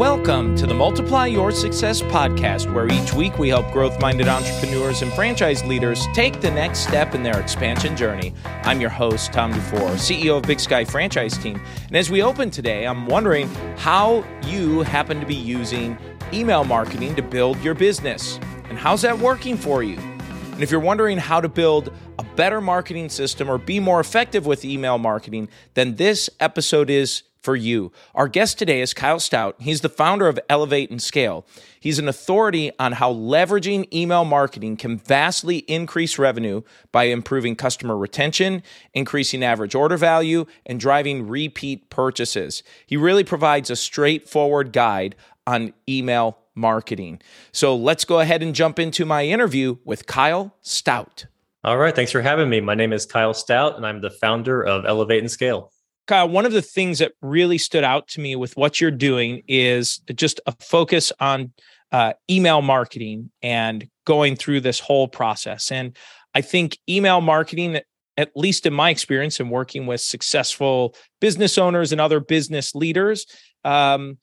Welcome to the Multiply Your Success podcast, where each week we help growth minded entrepreneurs and franchise leaders take the next step in their expansion journey. I'm your host, Tom Dufour, CEO of Big Sky Franchise Team. And as we open today, I'm wondering how you happen to be using email marketing to build your business. And how's that working for you? And if you're wondering how to build a better marketing system or be more effective with email marketing, then this episode is for you. Our guest today is Kyle Stout. He's the founder of Elevate and Scale. He's an authority on how leveraging email marketing can vastly increase revenue by improving customer retention, increasing average order value, and driving repeat purchases. He really provides a straightforward guide on email marketing. So let's go ahead and jump into my interview with Kyle Stout. All right. Thanks for having me. My name is Kyle Stout, and I'm the founder of Elevate and Scale. Kyle, one of the things that really stood out to me with what you're doing is just a focus on uh, email marketing and going through this whole process. And I think email marketing, at least in my experience in working with successful business owners and other business leaders, um,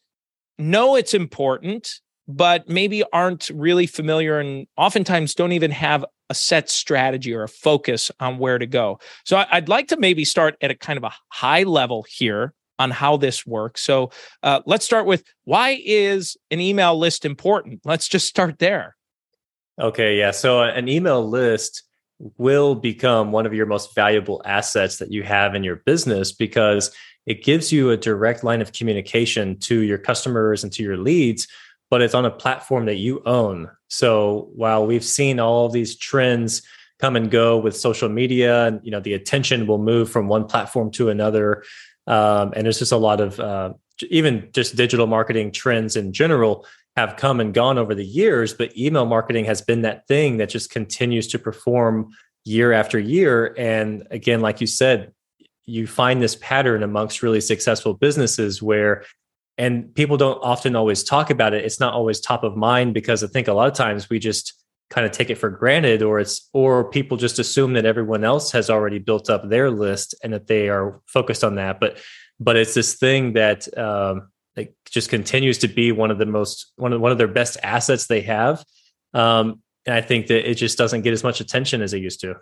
know it's important, but maybe aren't really familiar and oftentimes don't even have a set strategy or a focus on where to go. So I'd like to maybe start at a kind of a high level here on how this works. So uh, let's start with why is an email list important? Let's just start there. Okay, yeah. So an email list will become one of your most valuable assets that you have in your business because it gives you a direct line of communication to your customers and to your leads but it's on a platform that you own. So while we've seen all of these trends come and go with social media, and you know the attention will move from one platform to another, um, and there's just a lot of uh, even just digital marketing trends in general have come and gone over the years. But email marketing has been that thing that just continues to perform year after year. And again, like you said, you find this pattern amongst really successful businesses where and people don't often always talk about it. It's not always top of mind because i think a lot of times we just kind of take it for granted or it's or people just assume that everyone else has already built up their list and that they are focused on that. But but it's this thing that um like just continues to be one of the most one of one of their best assets they have. Um and i think that it just doesn't get as much attention as it used to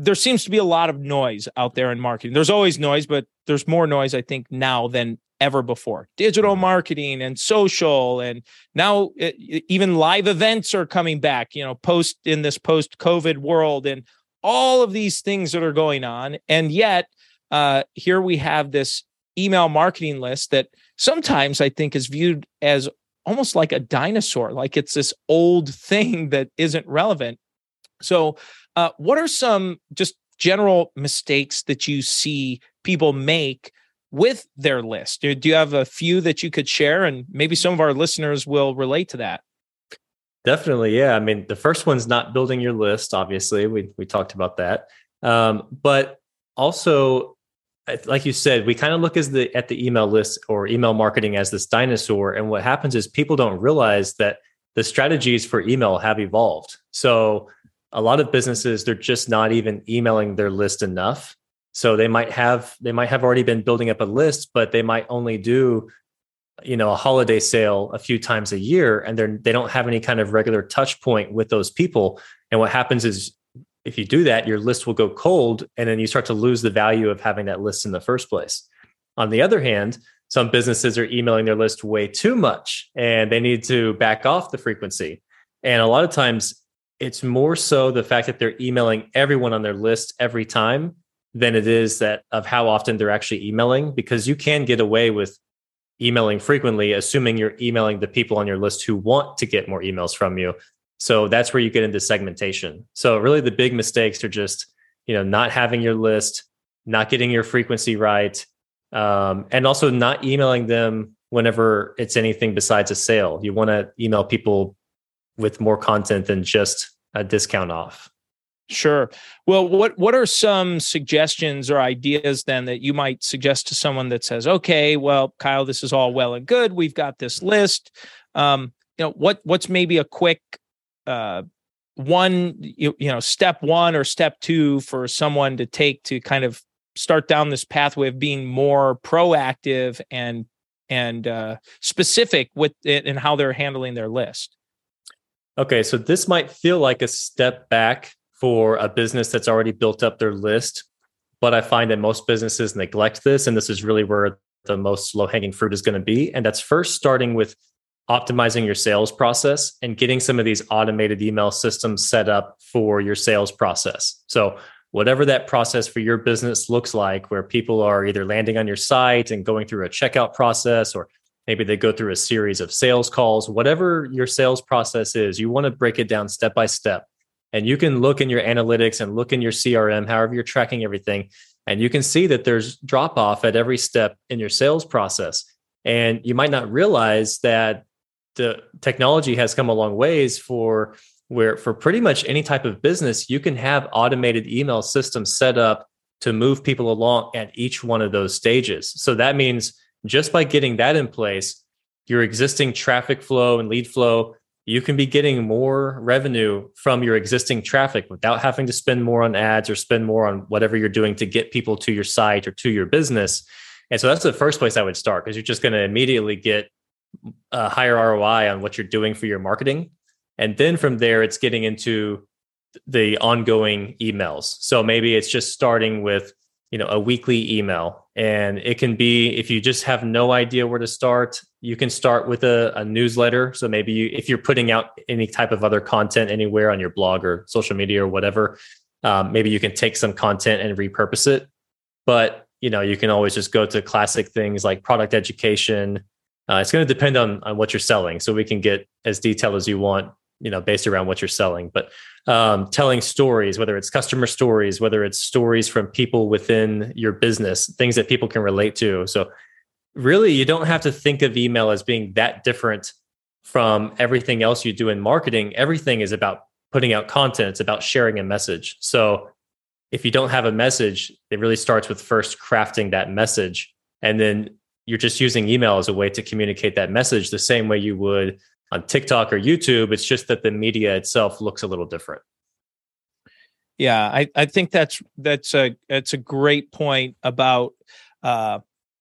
there seems to be a lot of noise out there in marketing. There's always noise, but there's more noise, I think, now than ever before. Digital mm-hmm. marketing and social, and now it, even live events are coming back. You know, post in this post-COVID world, and all of these things that are going on, and yet uh, here we have this email marketing list that sometimes I think is viewed as almost like a dinosaur, like it's this old thing that isn't relevant. So, uh, what are some just general mistakes that you see people make with their list? Do, do you have a few that you could share? And maybe some of our listeners will relate to that. Definitely, yeah. I mean, the first one's not building your list. Obviously, we we talked about that, um, but also, like you said, we kind of look as the at the email list or email marketing as this dinosaur. And what happens is people don't realize that the strategies for email have evolved. So a lot of businesses they're just not even emailing their list enough. So they might have they might have already been building up a list, but they might only do you know a holiday sale a few times a year and they're they don't have any kind of regular touch point with those people. And what happens is if you do that your list will go cold and then you start to lose the value of having that list in the first place. On the other hand some businesses are emailing their list way too much and they need to back off the frequency. And a lot of times it's more so the fact that they're emailing everyone on their list every time than it is that of how often they're actually emailing because you can get away with emailing frequently assuming you're emailing the people on your list who want to get more emails from you. So that's where you get into segmentation. So really the big mistakes are just you know not having your list not getting your frequency right um, and also not emailing them whenever it's anything besides a sale. You want to email people with more content than just a discount off Sure. Well, what what are some suggestions or ideas then that you might suggest to someone that says, "Okay, well, Kyle, this is all well and good. We've got this list. Um, you know, what what's maybe a quick uh, one you, you know step one or step two for someone to take to kind of start down this pathway of being more proactive and and uh, specific with it and how they're handling their list. Okay, so this might feel like a step back for a business that's already built up their list, but I find that most businesses neglect this, and this is really where the most low hanging fruit is going to be. And that's first starting with optimizing your sales process and getting some of these automated email systems set up for your sales process. So, whatever that process for your business looks like, where people are either landing on your site and going through a checkout process, or maybe they go through a series of sales calls, whatever your sales process is, you want to break it down step by step. And you can look in your analytics and look in your CRM, however you're tracking everything, and you can see that there's drop off at every step in your sales process. And you might not realize that the technology has come a long ways for where for pretty much any type of business, you can have automated email systems set up to move people along at each one of those stages. So that means just by getting that in place, your existing traffic flow and lead flow, you can be getting more revenue from your existing traffic without having to spend more on ads or spend more on whatever you're doing to get people to your site or to your business. And so that's the first place I would start because you're just going to immediately get a higher ROI on what you're doing for your marketing. And then from there, it's getting into the ongoing emails. So maybe it's just starting with, you know, a weekly email. And it can be if you just have no idea where to start, you can start with a, a newsletter. So maybe you, if you're putting out any type of other content anywhere on your blog or social media or whatever, um, maybe you can take some content and repurpose it. But you know, you can always just go to classic things like product education, uh, it's going to depend on on what you're selling, so we can get as detailed as you want, you know, based around what you're selling. But um, telling stories, whether it's customer stories, whether it's stories from people within your business, things that people can relate to. So really, you don't have to think of email as being that different from everything else you do in marketing. Everything is about putting out content. It's about sharing a message. So if you don't have a message, it really starts with first crafting that message and then you're just using email as a way to communicate that message the same way you would on TikTok or YouTube. It's just that the media itself looks a little different. Yeah, I, I think that's that's a that's a great point about uh,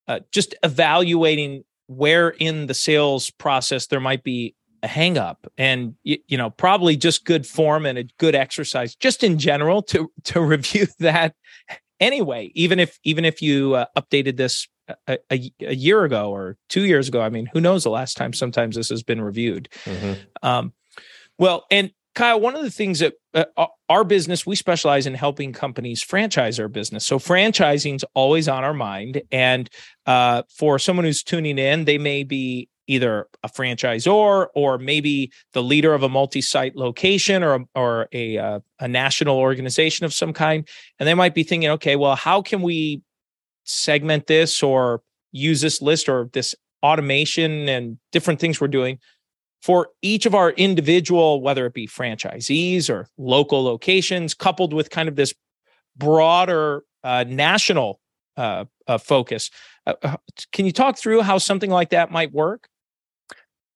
uh, just evaluating where in the sales process there might be a hang up and you, you know probably just good form and a good exercise just in general to to review that anyway even if even if you uh, updated this a, a, a, year ago or two years ago. I mean, who knows the last time sometimes this has been reviewed. Mm-hmm. Um, well, and Kyle, one of the things that uh, our business, we specialize in helping companies franchise our business. So franchising is always on our mind. And uh, for someone who's tuning in, they may be either a franchisor or maybe the leader of a multi-site location or or a uh, a national organization of some kind and they might be thinking okay well how can we segment this or use this list or this automation and different things we're doing for each of our individual, whether it be franchisees or local locations, coupled with kind of this broader uh, national uh, uh, focus. Uh, uh, can you talk through how something like that might work?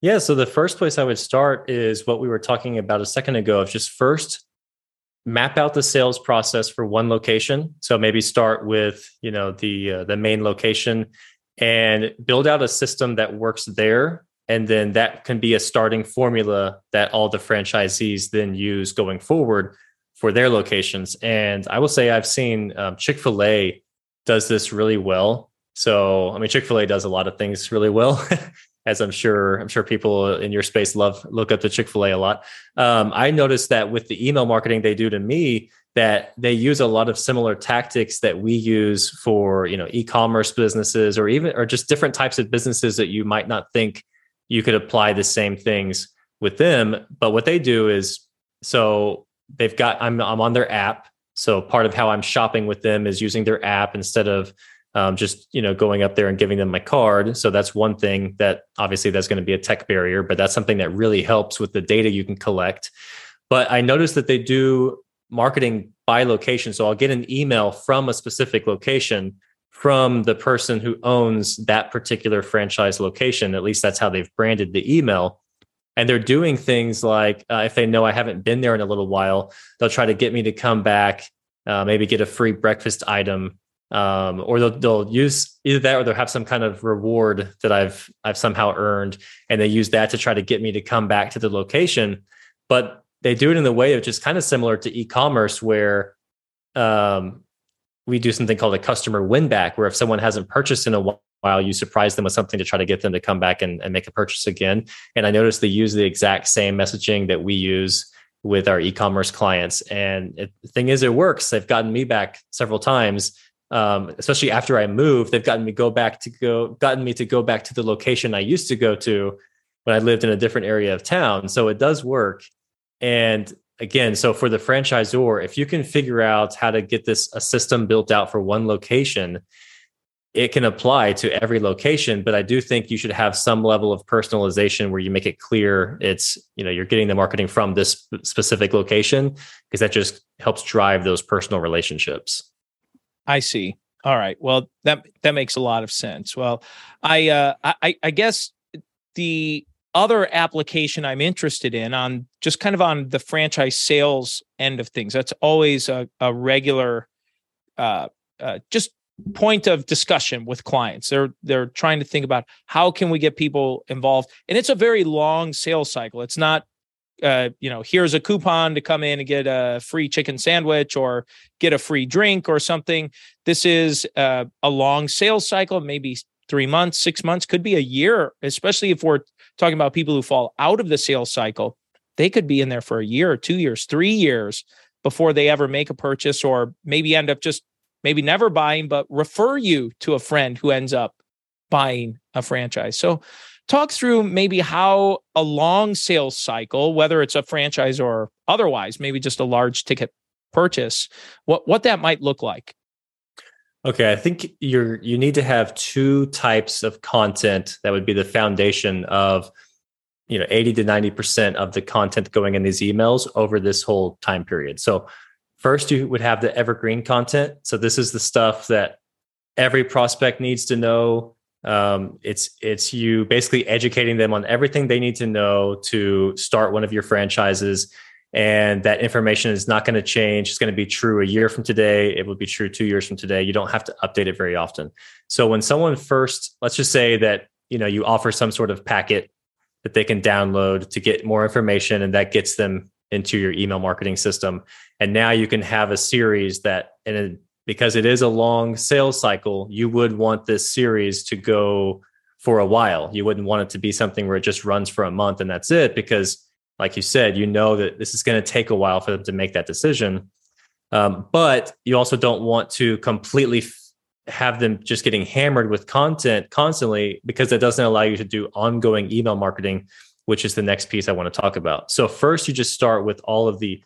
Yeah. So the first place I would start is what we were talking about a second ago of just first map out the sales process for one location. So maybe start with you know the uh, the main location and build out a system that works there. And then that can be a starting formula that all the franchisees then use going forward for their locations. And i will say i've seen um, chick-fil-a does this really well. So i mean chick-fil-a does a lot of things really well as I'm sure I'm sure people in your space love look up to Chick Fil A a lot. Um, I noticed that with the email marketing they do to me, that they use a lot of similar tactics that we use for you know e-commerce businesses or even or just different types of businesses that you might not think you could apply the same things with them. But what they do is so they've got I'm I'm on their app. So part of how I'm shopping with them is using their app instead of um, just you know going up there and giving them my card. So that's one thing that obviously that's going to be a tech barrier but that's something that really helps with the data you can collect. But i noticed that they do marketing by location. So i'll get an email from a specific location from the person who owns that particular franchise location. At least that's how they've branded the email. And they're doing things like uh, if they know i haven't been there in a little while they'll try to get me to come back uh, maybe get a free breakfast item um, or they'll, they'll use either that or they'll have some kind of reward that I've I've somehow earned, and they use that to try to get me to come back to the location. But they do it in the way of just kind of similar to e-commerce, where um, we do something called a customer win back, where if someone hasn't purchased in a while, you surprise them with something to try to get them to come back and, and make a purchase again. And I noticed they use the exact same messaging that we use with our e-commerce clients. And it, the thing is, it works. They've gotten me back several times um, especially after I moved, they've gotten me go back to go gotten me to go back to the location I used to go to when I lived in a different area of town. So it does work. And again, so for the franchisor, if you can figure out how to get this a system built out for one location, it can apply to every location. But I do think you should have some level of personalization where you make it clear it's you know you're getting the marketing from this specific location because that just helps drive those personal relationships. I see. All right. Well, that that makes a lot of sense. Well, I uh, I, I guess the other application I'm interested in on just kind of on the franchise sales end of things. That's always a, a regular, uh, uh, just point of discussion with clients. They're they're trying to think about how can we get people involved, and it's a very long sales cycle. It's not uh, you know, here's a coupon to come in and get a free chicken sandwich or get a free drink or something. This is uh, a long sales cycle, maybe three months, six months, could be a year, especially if we're talking about people who fall out of the sales cycle. They could be in there for a year, two years, three years before they ever make a purchase or maybe end up just maybe never buying, but refer you to a friend who ends up buying a franchise. So talk through maybe how a long sales cycle, whether it's a franchise or otherwise, maybe just a large ticket purchase, what what that might look like. Okay, I think you're you need to have two types of content that would be the foundation of you know 80 to 90% of the content going in these emails over this whole time period. So first you would have the evergreen content. So this is the stuff that every prospect needs to know um, it's it's you basically educating them on everything they need to know to start one of your franchises. And that information is not going to change. It's going to be true a year from today. It will be true two years from today. You don't have to update it very often. So when someone first let's just say that you know you offer some sort of packet that they can download to get more information and that gets them into your email marketing system. And now you can have a series that and because it is a long sales cycle, you would want this series to go for a while. You wouldn't want it to be something where it just runs for a month and that's it, because, like you said, you know that this is going to take a while for them to make that decision. Um, but you also don't want to completely f- have them just getting hammered with content constantly because that doesn't allow you to do ongoing email marketing, which is the next piece I want to talk about. So first, you just start with all of the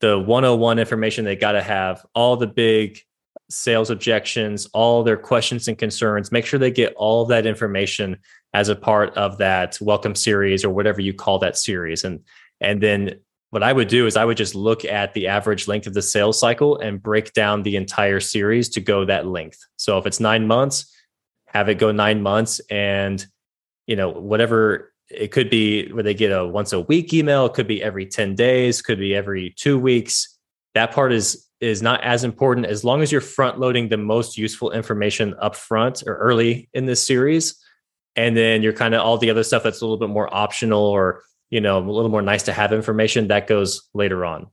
the 101 information they got to have, all the big sales objections, all their questions and concerns. Make sure they get all that information as a part of that welcome series or whatever you call that series. And and then what I would do is I would just look at the average length of the sales cycle and break down the entire series to go that length. So if it's 9 months, have it go 9 months and you know whatever it could be where they get a once a week email, it could be every 10 days, could be every 2 weeks. That part is is not as important. As long as you're front loading the most useful information up front or early in this series and then you're kind of all the other stuff that's a little bit more optional or you know a little more nice to have information that goes later on.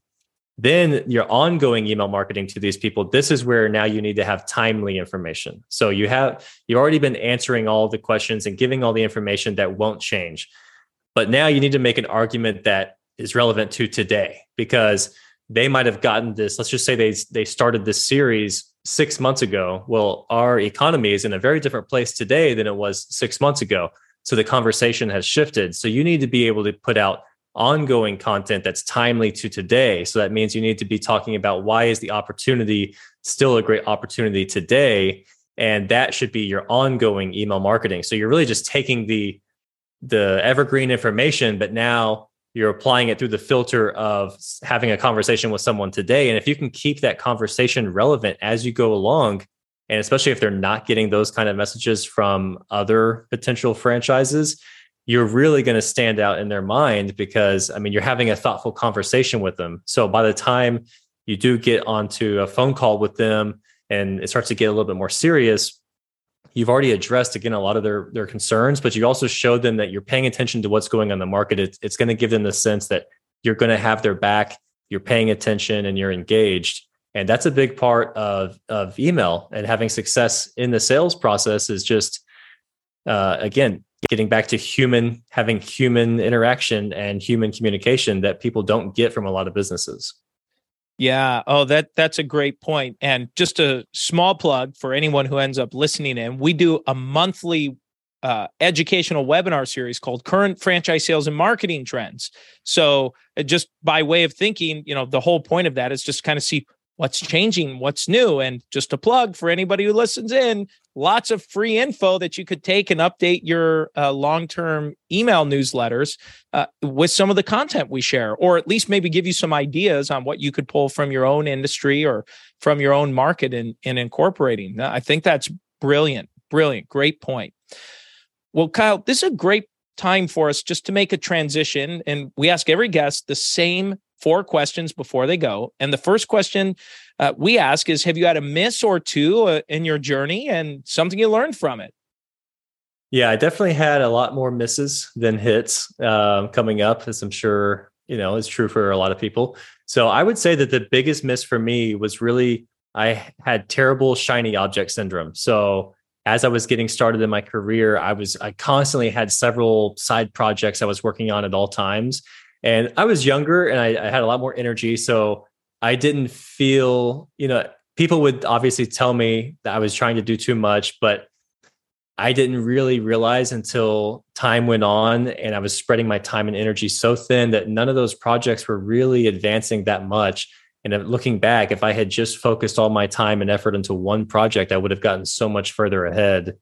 Then your ongoing email marketing to these people this is where now you need to have timely information. So you have you've already been answering all the questions and giving all the information that won't change. But now you need to make an argument that is relevant to today because they might have gotten this let's just say they they started this series 6 months ago. Well our economy is in a very different place today than it was 6 months ago. So the conversation has shifted. So you need to be able to put out ongoing content that's timely to today. So that means you need to be talking about why is the opportunity still a great opportunity today? And that should be your ongoing email marketing. So you're really just taking the the evergreen information but now you're applying it through the filter of having a conversation with someone today. And if you can keep that conversation relevant as you go along, and especially if they're not getting those kind of messages from other potential franchises, you're really going to stand out in their mind because, I mean, you're having a thoughtful conversation with them. So by the time you do get onto a phone call with them and it starts to get a little bit more serious, you've already addressed again a lot of their their concerns, but you also showed them that you're paying attention to what's going on in the market. It's, it's going to give them the sense that you're going to have their back, you're paying attention, and you're engaged. And that's a big part of of email and having success in the sales process is just uh, again getting back to human having human interaction and human communication that people don't get from a lot of businesses. Yeah. Oh, that that's a great point. And just a small plug for anyone who ends up listening in. We do a monthly uh, educational webinar series called Current Franchise Sales and Marketing Trends. So, uh, just by way of thinking, you know, the whole point of that is just kind of see what's changing, what's new. And just a plug for anybody who listens in, lots of free info that you could take and update your uh, long term email newsletters uh, with some of the content we share, or at least maybe give you some ideas on what you could pull from your own industry or from your own market and in incorporating. I think that's brilliant. Brilliant. Great point. Well, Kyle, this is a great time for us just to make a transition. And we ask every guest the same four questions before they go. And the first question uh, we ask is Have you had a miss or two uh, in your journey and something you learned from it? Yeah, I definitely had a lot more misses than hits um, coming up, as I'm sure you know is true for a lot of people. So I would say that the biggest miss for me was really I had terrible shiny object syndrome. So as I was getting started in my career, I was I constantly had several side projects I was working on at all times, and I was younger and I, I had a lot more energy. So I didn't feel, you know, people would obviously tell me that I was trying to do too much, but I didn't really realize until time went on and I was spreading my time and energy so thin that none of those projects were really advancing that much. And looking back, if I had just focused all my time and effort into one project, I would have gotten so much further ahead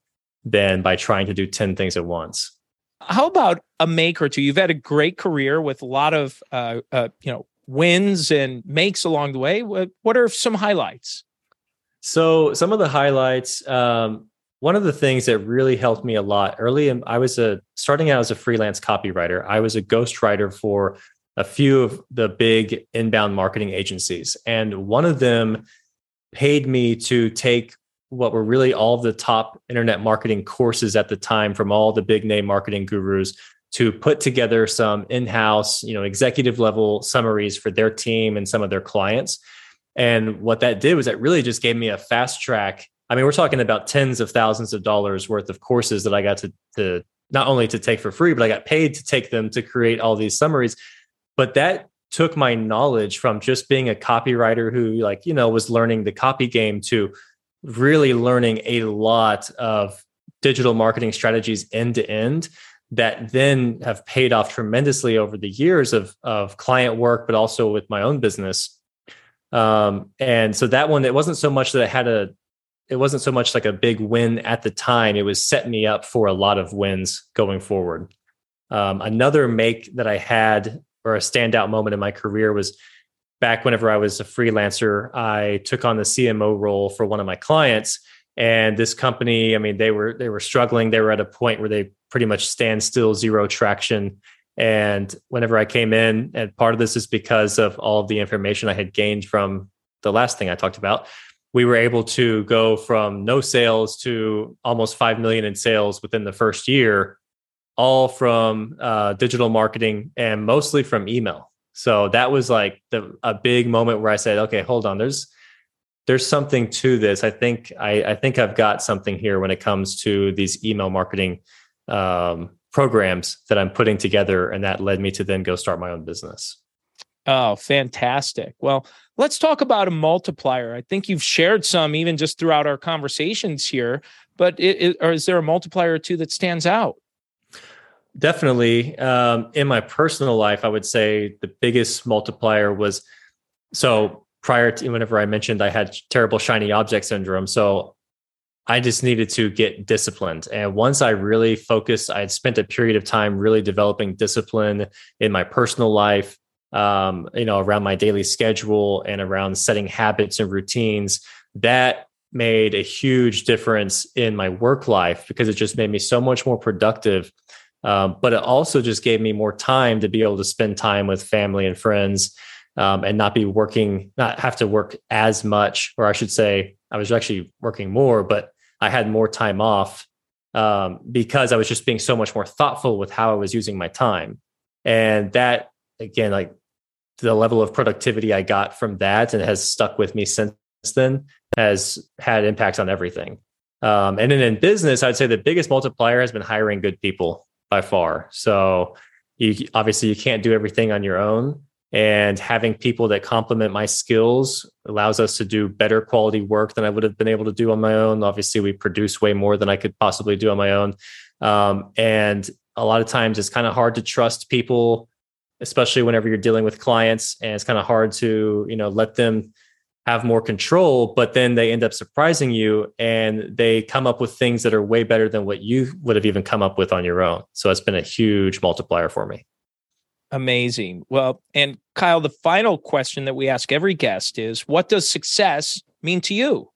than by trying to do 10 things at once. How about a make or two? You've had a great career with a lot of uh, uh, you know wins and makes along the way. What, are some highlights? So some of the highlights. Um, one of the things that really helped me a lot early, I was a starting out as a freelance copywriter. I was a ghostwriter for a few of the big inbound marketing agencies, and one of them paid me to take what were really all the top internet marketing courses at the time from all the big name marketing gurus to put together some in-house, you know, executive level summaries for their team and some of their clients. And what that did was that really just gave me a fast track. I mean, we're talking about tens of thousands of dollars worth of courses that I got to, to not only to take for free, but I got paid to take them to create all these summaries. But that took my knowledge from just being a copywriter who like, you know, was learning the copy game to really learning a lot of digital marketing strategies end to end that then have paid off tremendously over the years of, of client work, but also with my own business. Um, and so that one, it wasn't so much that I had a, it wasn't so much like a big win at the time. It was setting me up for a lot of wins going forward. Um, another make that I had or a standout moment in my career was back whenever I was a freelancer, I took on the CMO role for one of my clients. And this company, I mean, they were they were struggling. They were at a point where they pretty much standstill, zero traction. And whenever I came in, and part of this is because of all of the information I had gained from the last thing I talked about, we were able to go from no sales to almost five million in sales within the first year, all from uh, digital marketing and mostly from email. So that was like the a big moment where I said, okay, hold on, there's there's something to this. I think I, I think I've got something here when it comes to these email marketing um, programs that I'm putting together, and that led me to then go start my own business. Oh, fantastic. Well, let's talk about a multiplier. I think you've shared some even just throughout our conversations here, but it, is there a multiplier or two that stands out? Definitely. Um, in my personal life, I would say the biggest multiplier was so prior to whenever I mentioned I had terrible shiny object syndrome. So I just needed to get disciplined. And once I really focused, I had spent a period of time really developing discipline in my personal life, um, you know, around my daily schedule and around setting habits and routines. That made a huge difference in my work life because it just made me so much more productive um, but it also just gave me more time to be able to spend time with family and friends um, and not be working, not have to work as much, or I should say, I was actually working more, but I had more time off um, because I was just being so much more thoughtful with how I was using my time. And that, again, like the level of productivity I got from that and has stuck with me since then has had impacts on everything. Um, and then in business, I'd say the biggest multiplier has been hiring good people by far. So you obviously you can't do everything on your own and having people that complement my skills allows us to do better quality work than I would have been able to do on my own. Obviously, we produce way more than I could possibly do on my own. Um, and a lot of times it's kind of hard to trust people, especially whenever you're dealing with clients and it's kind of hard to, you know, let them have more control, but then they end up surprising you and they come up with things that are way better than what you would have even come up with on your own. So it's been a huge multiplier for me. Amazing. Well, and Kyle, the final question that we ask every guest is what does success mean to you?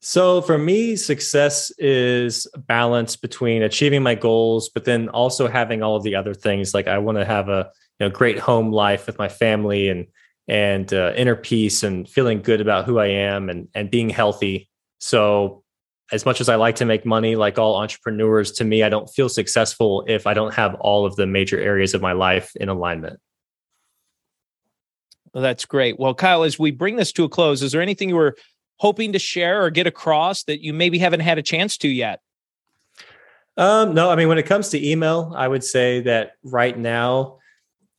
So for me, success is a balance between achieving my goals, but then also having all of the other things. Like I want to have a you know great home life with my family and and uh, inner peace and feeling good about who I am and and being healthy. So as much as I like to make money, like all entrepreneurs, to me, I don't feel successful if I don't have all of the major areas of my life in alignment. Well, that's great. Well, Kyle, as we bring this to a close, is there anything you were hoping to share or get across that you maybe haven't had a chance to yet? Um, no, I mean, when it comes to email, I would say that right now,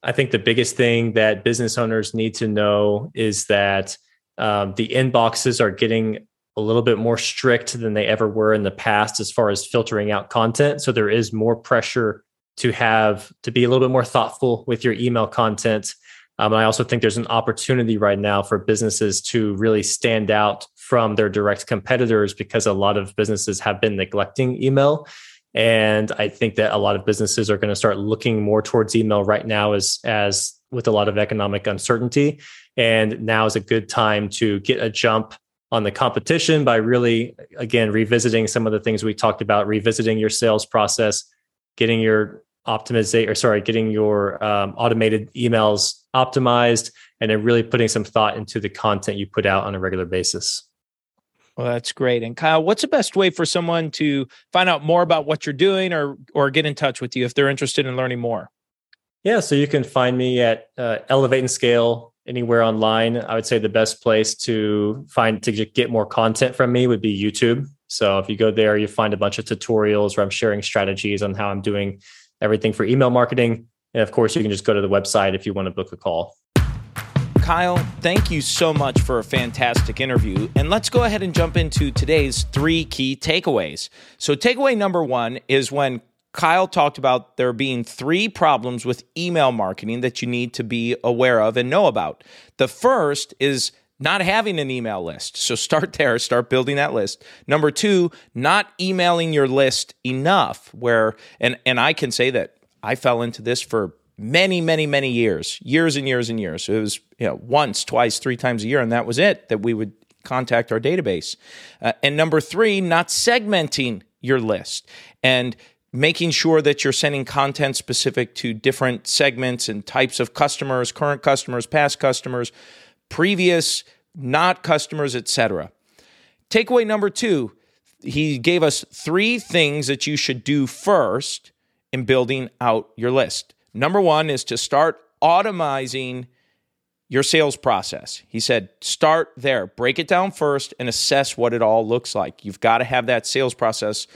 I think the biggest thing that business owners need to know is that um, the inboxes are getting a little bit more strict than they ever were in the past as far as filtering out content. So there is more pressure to have to be a little bit more thoughtful with your email content. Um, and I also think there's an opportunity right now for businesses to really stand out from their direct competitors because a lot of businesses have been neglecting email. And I think that a lot of businesses are going to start looking more towards email right now as as with a lot of economic uncertainty. And now is a good time to get a jump on the competition by really again revisiting some of the things we talked about, revisiting your sales process, getting your optimization or sorry, getting your um, automated emails optimized, and then really putting some thought into the content you put out on a regular basis. Well, that's great. And Kyle, what's the best way for someone to find out more about what you're doing or or get in touch with you if they're interested in learning more? Yeah, so you can find me at uh, Elevate and Scale anywhere online. I would say the best place to find to get more content from me would be YouTube. So if you go there, you find a bunch of tutorials where I'm sharing strategies on how I'm doing everything for email marketing. And of course, you can just go to the website if you want to book a call. Kyle, thank you so much for a fantastic interview. And let's go ahead and jump into today's three key takeaways. So, takeaway number one is when Kyle talked about there being three problems with email marketing that you need to be aware of and know about. The first is not having an email list. So start there, start building that list. Number 2, not emailing your list enough where and and I can say that I fell into this for many, many, many years, years and years and years. It was you know once, twice, three times a year, and that was it. That we would contact our database. Uh, and number three, not segmenting your list and making sure that you're sending content specific to different segments and types of customers, current customers, past customers, previous not customers, etc. Takeaway number two, he gave us three things that you should do first in building out your list. Number one is to start automizing your sales process. He said, start there, break it down first, and assess what it all looks like. You've got to have that sales process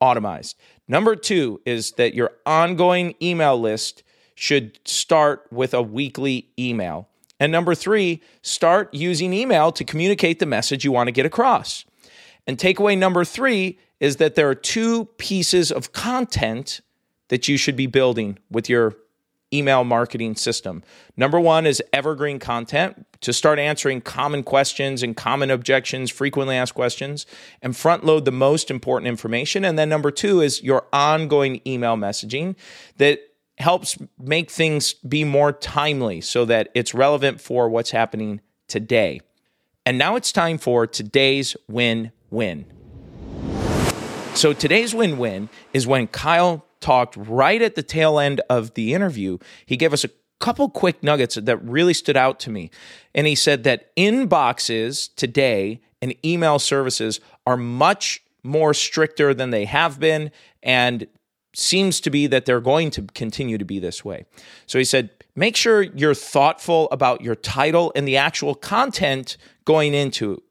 automized. Number two is that your ongoing email list should start with a weekly email. And number three, start using email to communicate the message you want to get across. And takeaway number three is that there are two pieces of content that you should be building with your email marketing system. Number one is evergreen content to start answering common questions and common objections, frequently asked questions, and front load the most important information. And then number two is your ongoing email messaging that helps make things be more timely so that it's relevant for what's happening today. And now it's time for today's win win. So today's win win is when Kyle talked right at the tail end of the interview. He gave us a couple quick nuggets that really stood out to me. And he said that inboxes today and email services are much more stricter than they have been and seems to be that they're going to continue to be this way. So he said, make sure you're thoughtful about your title and the actual content going into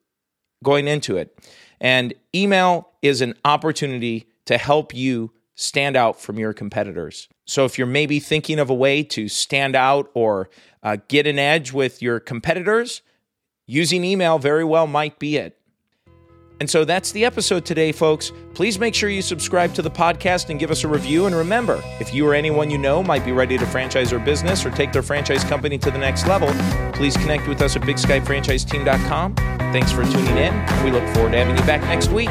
going into it. And email is an opportunity to help you stand out from your competitors. So if you're maybe thinking of a way to stand out or uh, get an edge with your competitors, using email very well might be it. And so that's the episode today, folks. Please make sure you subscribe to the podcast and give us a review. And remember, if you or anyone you know might be ready to franchise their business or take their franchise company to the next level, please connect with us at bigskyfranchiseteam.com. Thanks for tuning in. We look forward to having you back next week.